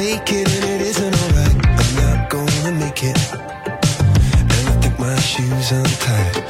take it and it isn't alright. I'm not gonna make it. And I think my shoes untied.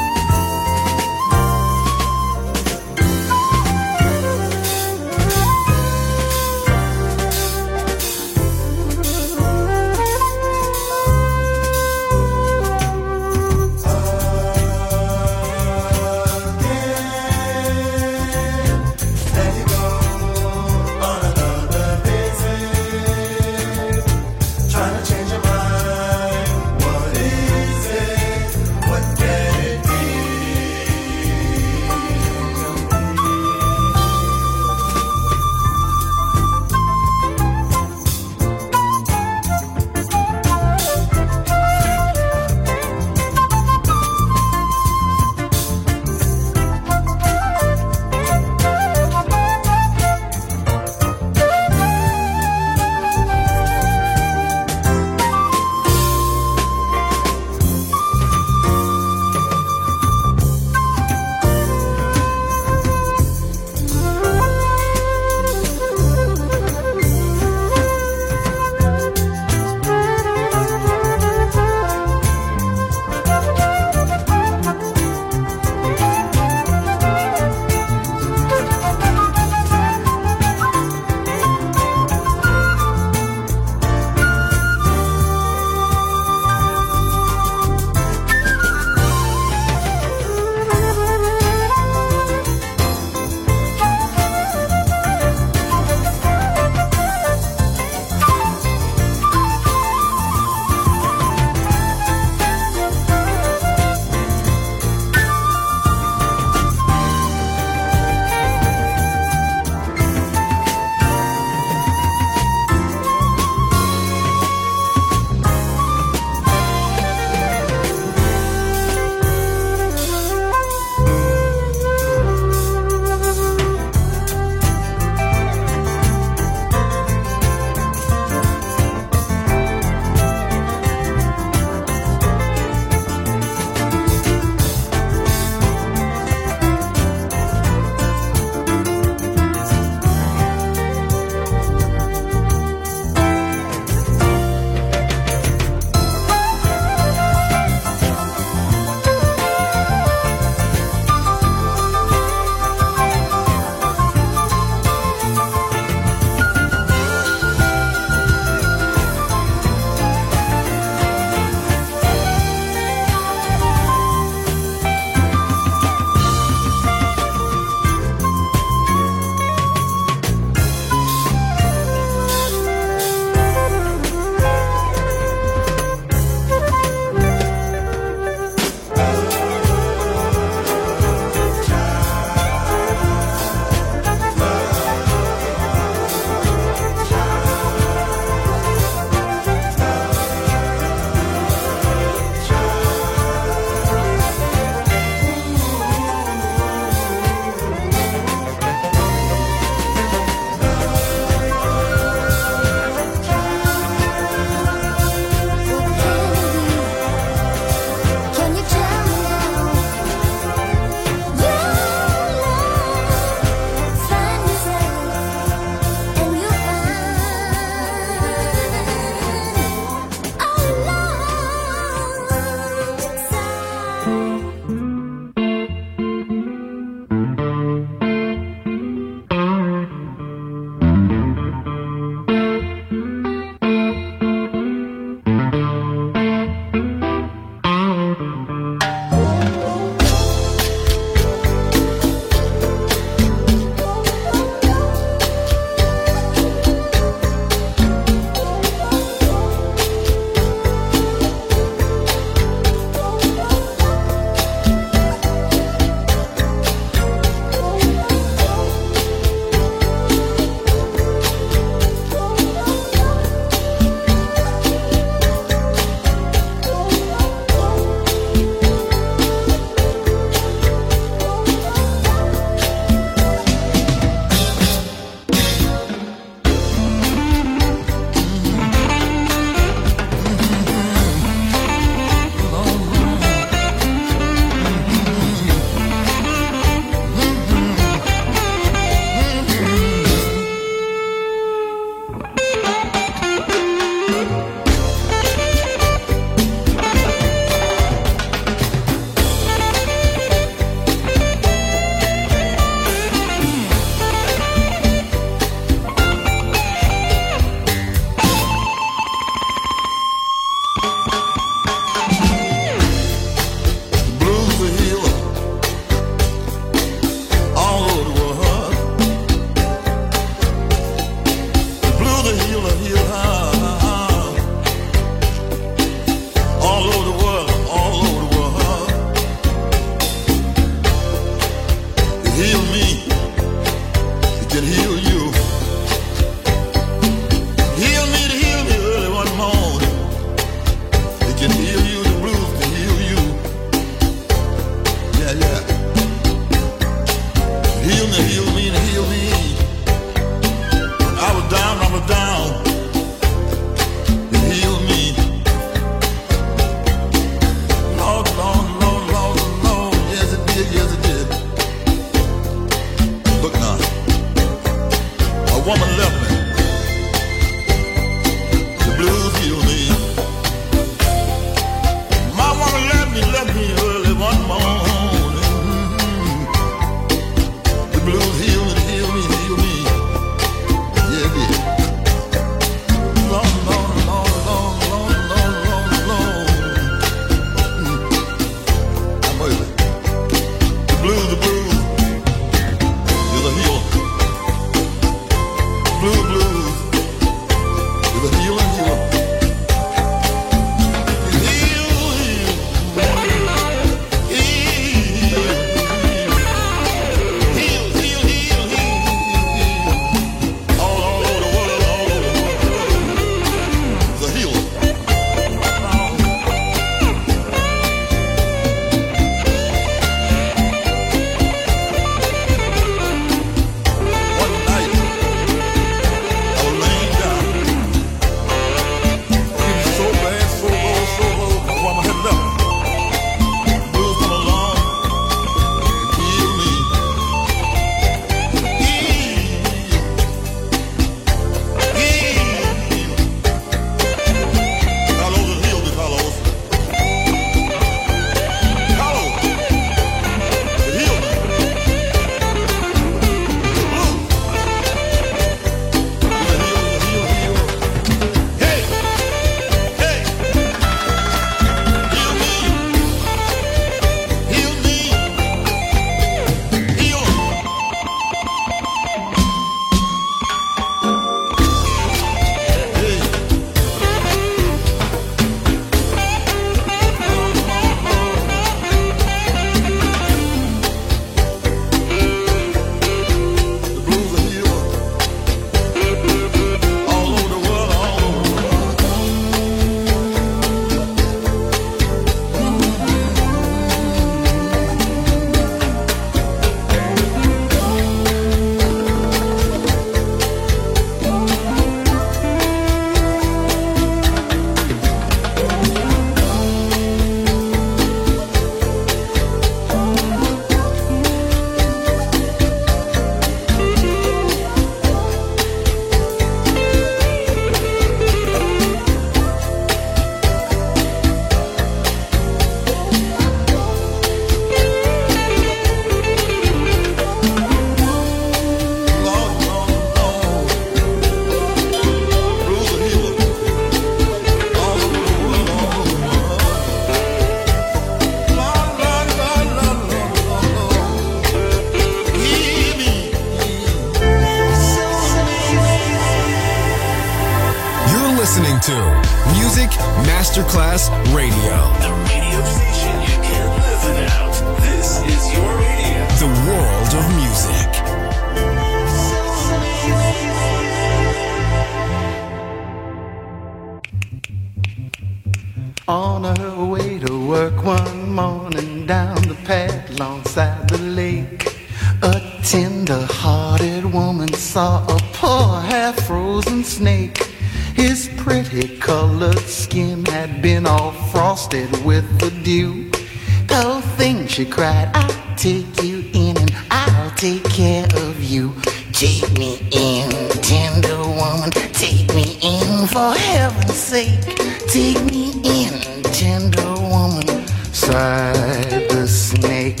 Take you in and I'll take care of you. Take me in, tender woman, take me in for heaven's sake. Take me in, tender woman, sighed the snake.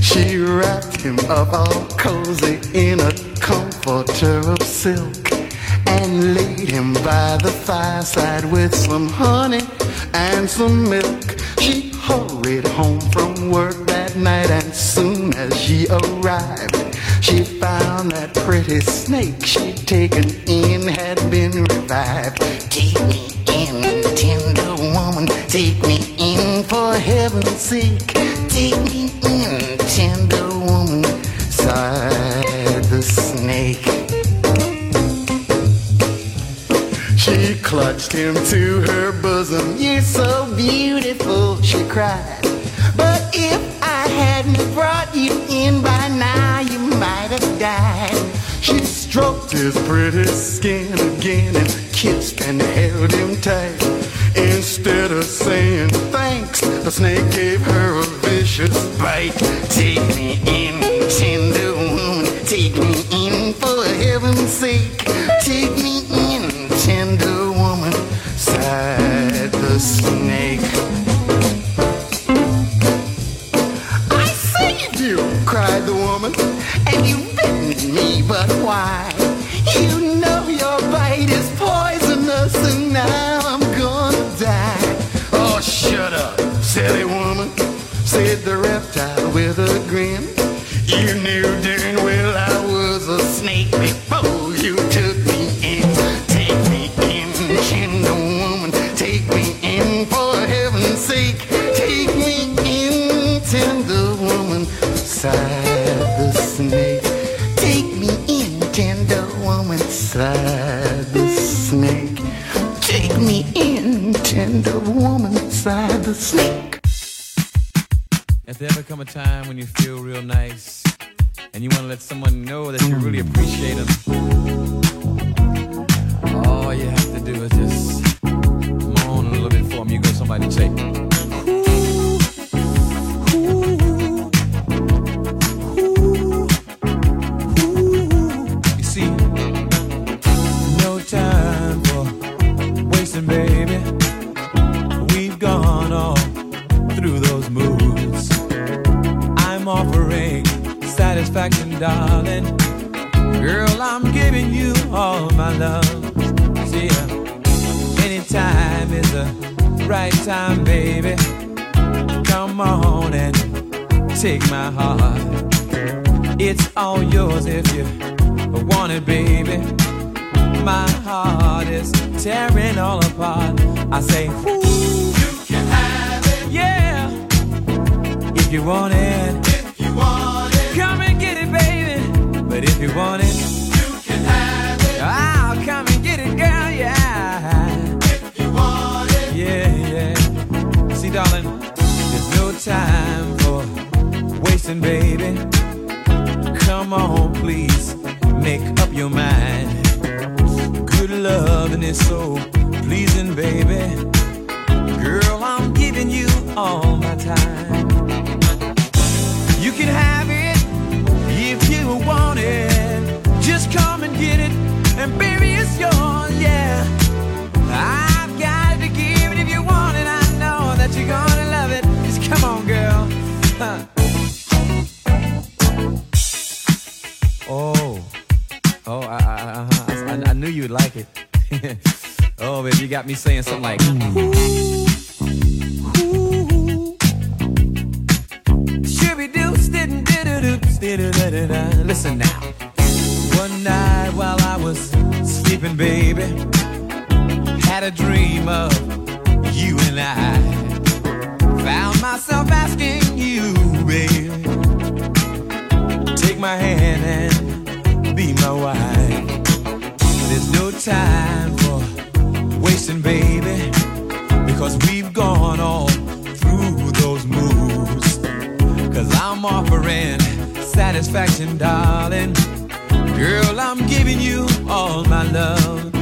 She wrapped him up all cozy in a comforter of silk and laid him by the fireside with some honey and some and held him tight. Instead of saying thanks, the snake gave her a vicious bite. Take me in, tender woman, take me in for heaven's sake. Take me If there ever come a time when you feel real nice and you want to let someone all my love. See, uh, anytime is the right time, baby. Come on and take my heart. It's all yours if you want it, baby. My heart is tearing all apart. I say, Ooh, you can have it, yeah. If you want it, if you want it, come and get it, baby. But if you want it, time for wasting, baby. Come on, please, make up your mind. Good loving is so pleasing, baby. Girl, I'm giving you all my time. You can have it if you want it. Just come and get it, and baby, it's yours, yeah. You'd like it. oh, baby, you got me saying something like. Listen now. One night while I was sleeping, baby, had a dream of you and I. Found myself asking you, baby, take my hand and be my wife. There's no time for wasting, baby, because we've gone all through those moves. Cause I'm offering satisfaction, darling. Girl, I'm giving you all my love.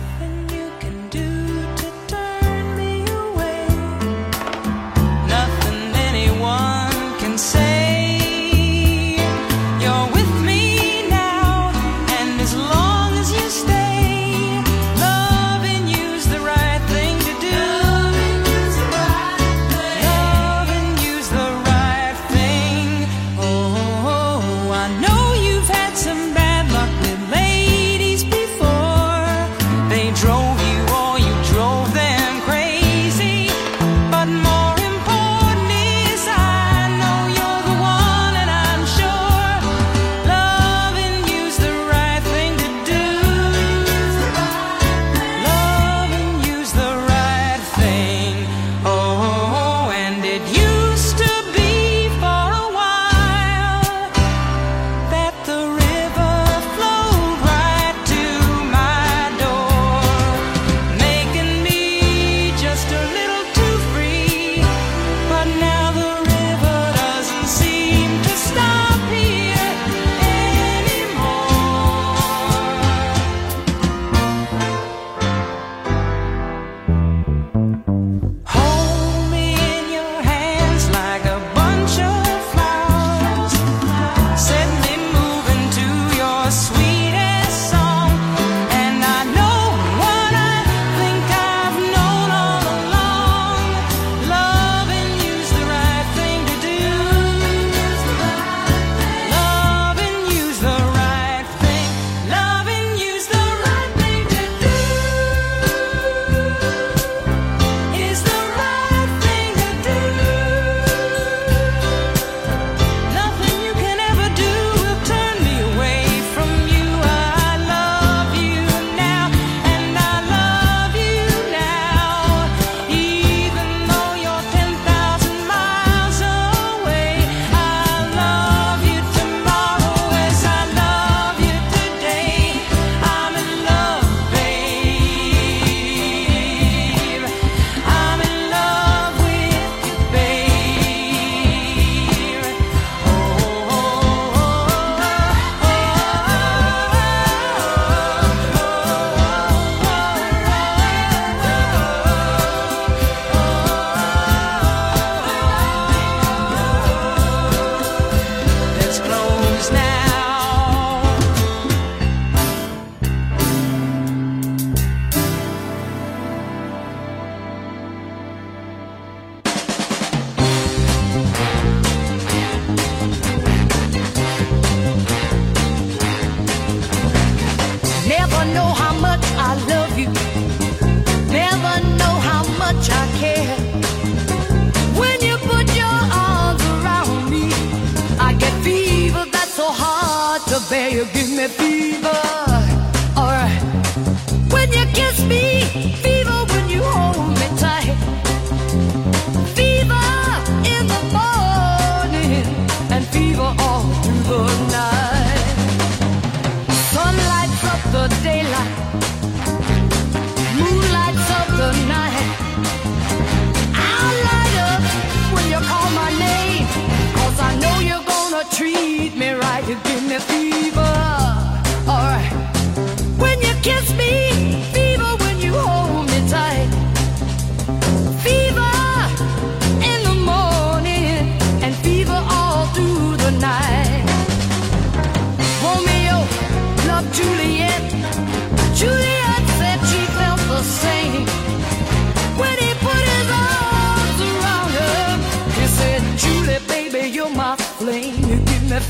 the daylight.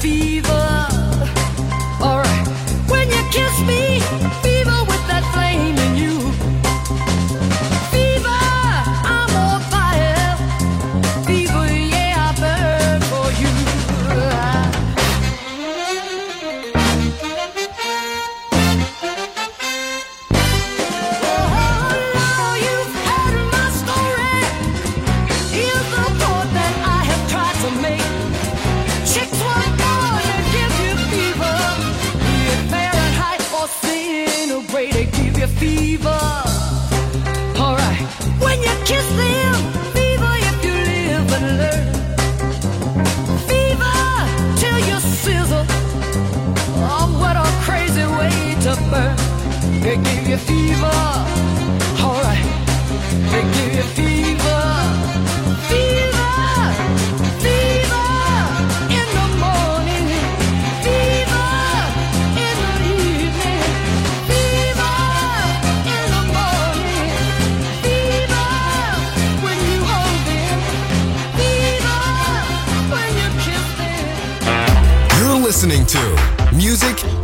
Fever.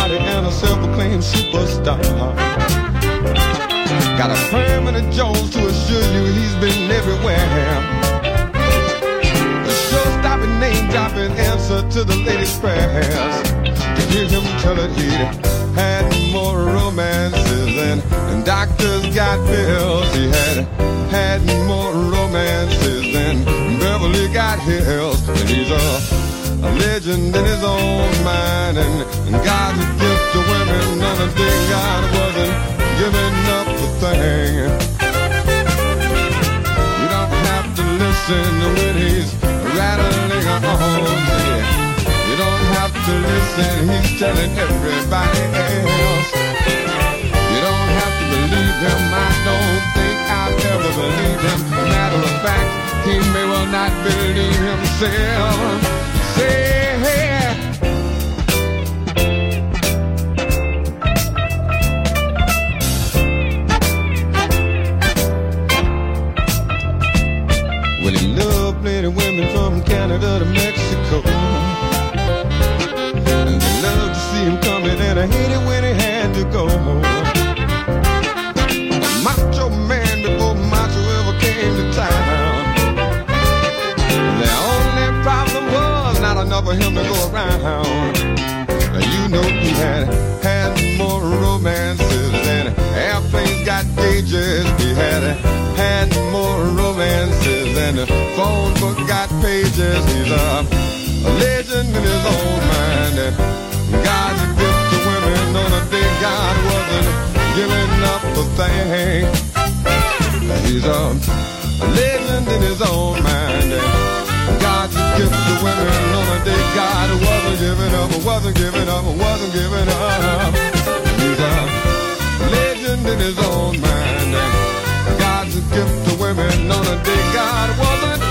Party and a self-proclaimed superstar. Got a permanent Jones to assure you he's been everywhere. A show-stopping, name-dropping answer to the latest prayers. To hear him tell it he'd had more romances than and doctors got pills. He had had more romances than Beverly got hills. And he's a, a legend in his own mind. And, and God's a gift to women on a day God wasn't giving up the thing. You don't have to listen when he's rattling on. You don't have to listen, he's telling everybody else. You don't have to believe him, I don't think I've ever believed him. Matter of fact, he may well not believe himself. Say, hey, Well, he loved plenty women from Canada to Mexico. And they loved to see coming, and I hate it when he had to go. Macho of him to go around. You know he had had more romances than airplanes got gauges. He had had more romances than the phone book got pages. He's a, a legend in his own mind. God's a gift to women on a day God wasn't giving up a thing. He's a, wasn't giving up, wasn't giving up. He's a legend in his own mind. God's a gift to women on a day God wasn't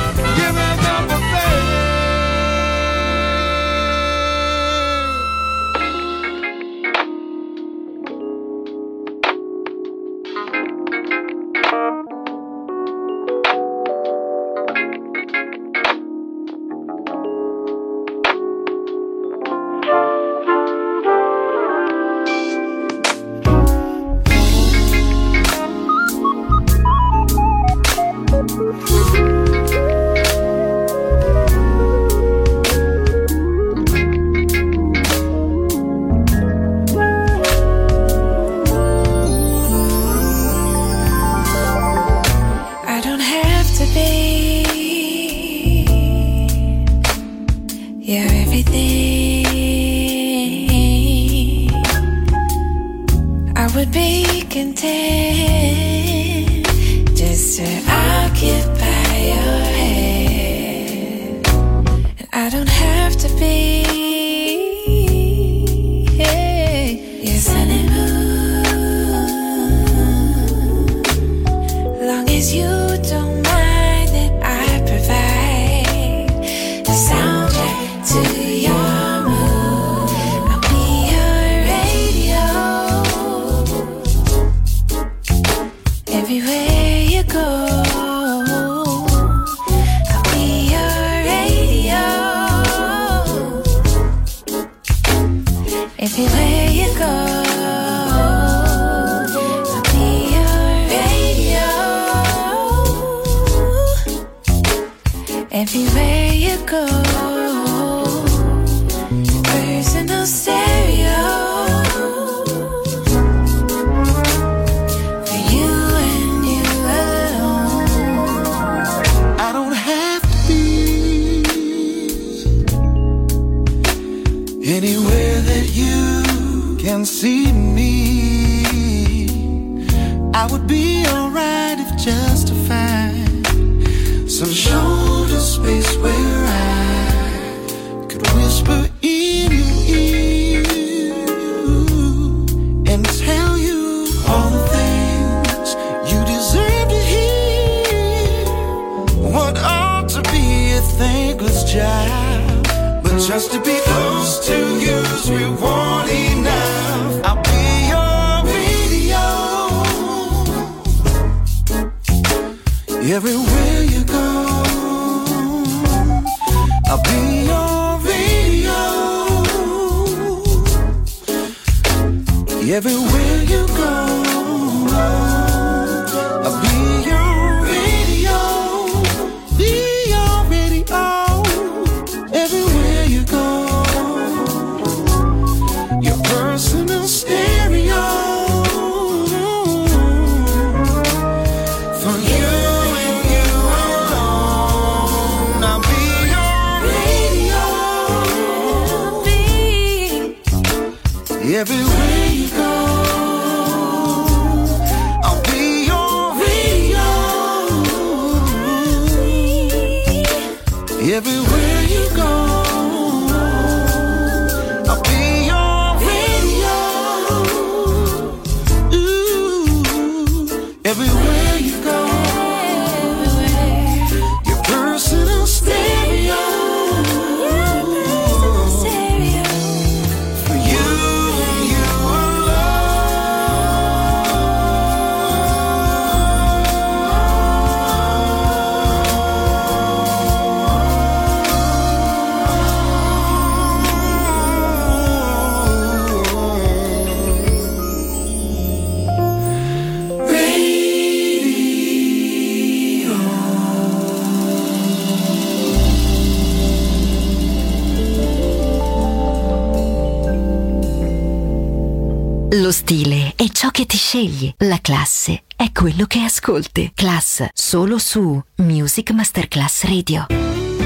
ti scegli. La classe è quello che ascolti. Class solo su Music Masterclass Radio.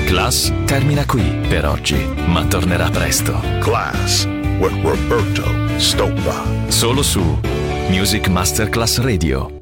Class termina qui per oggi, ma tornerà presto. Class with Roberto Stoppa. Solo su Music Masterclass Radio.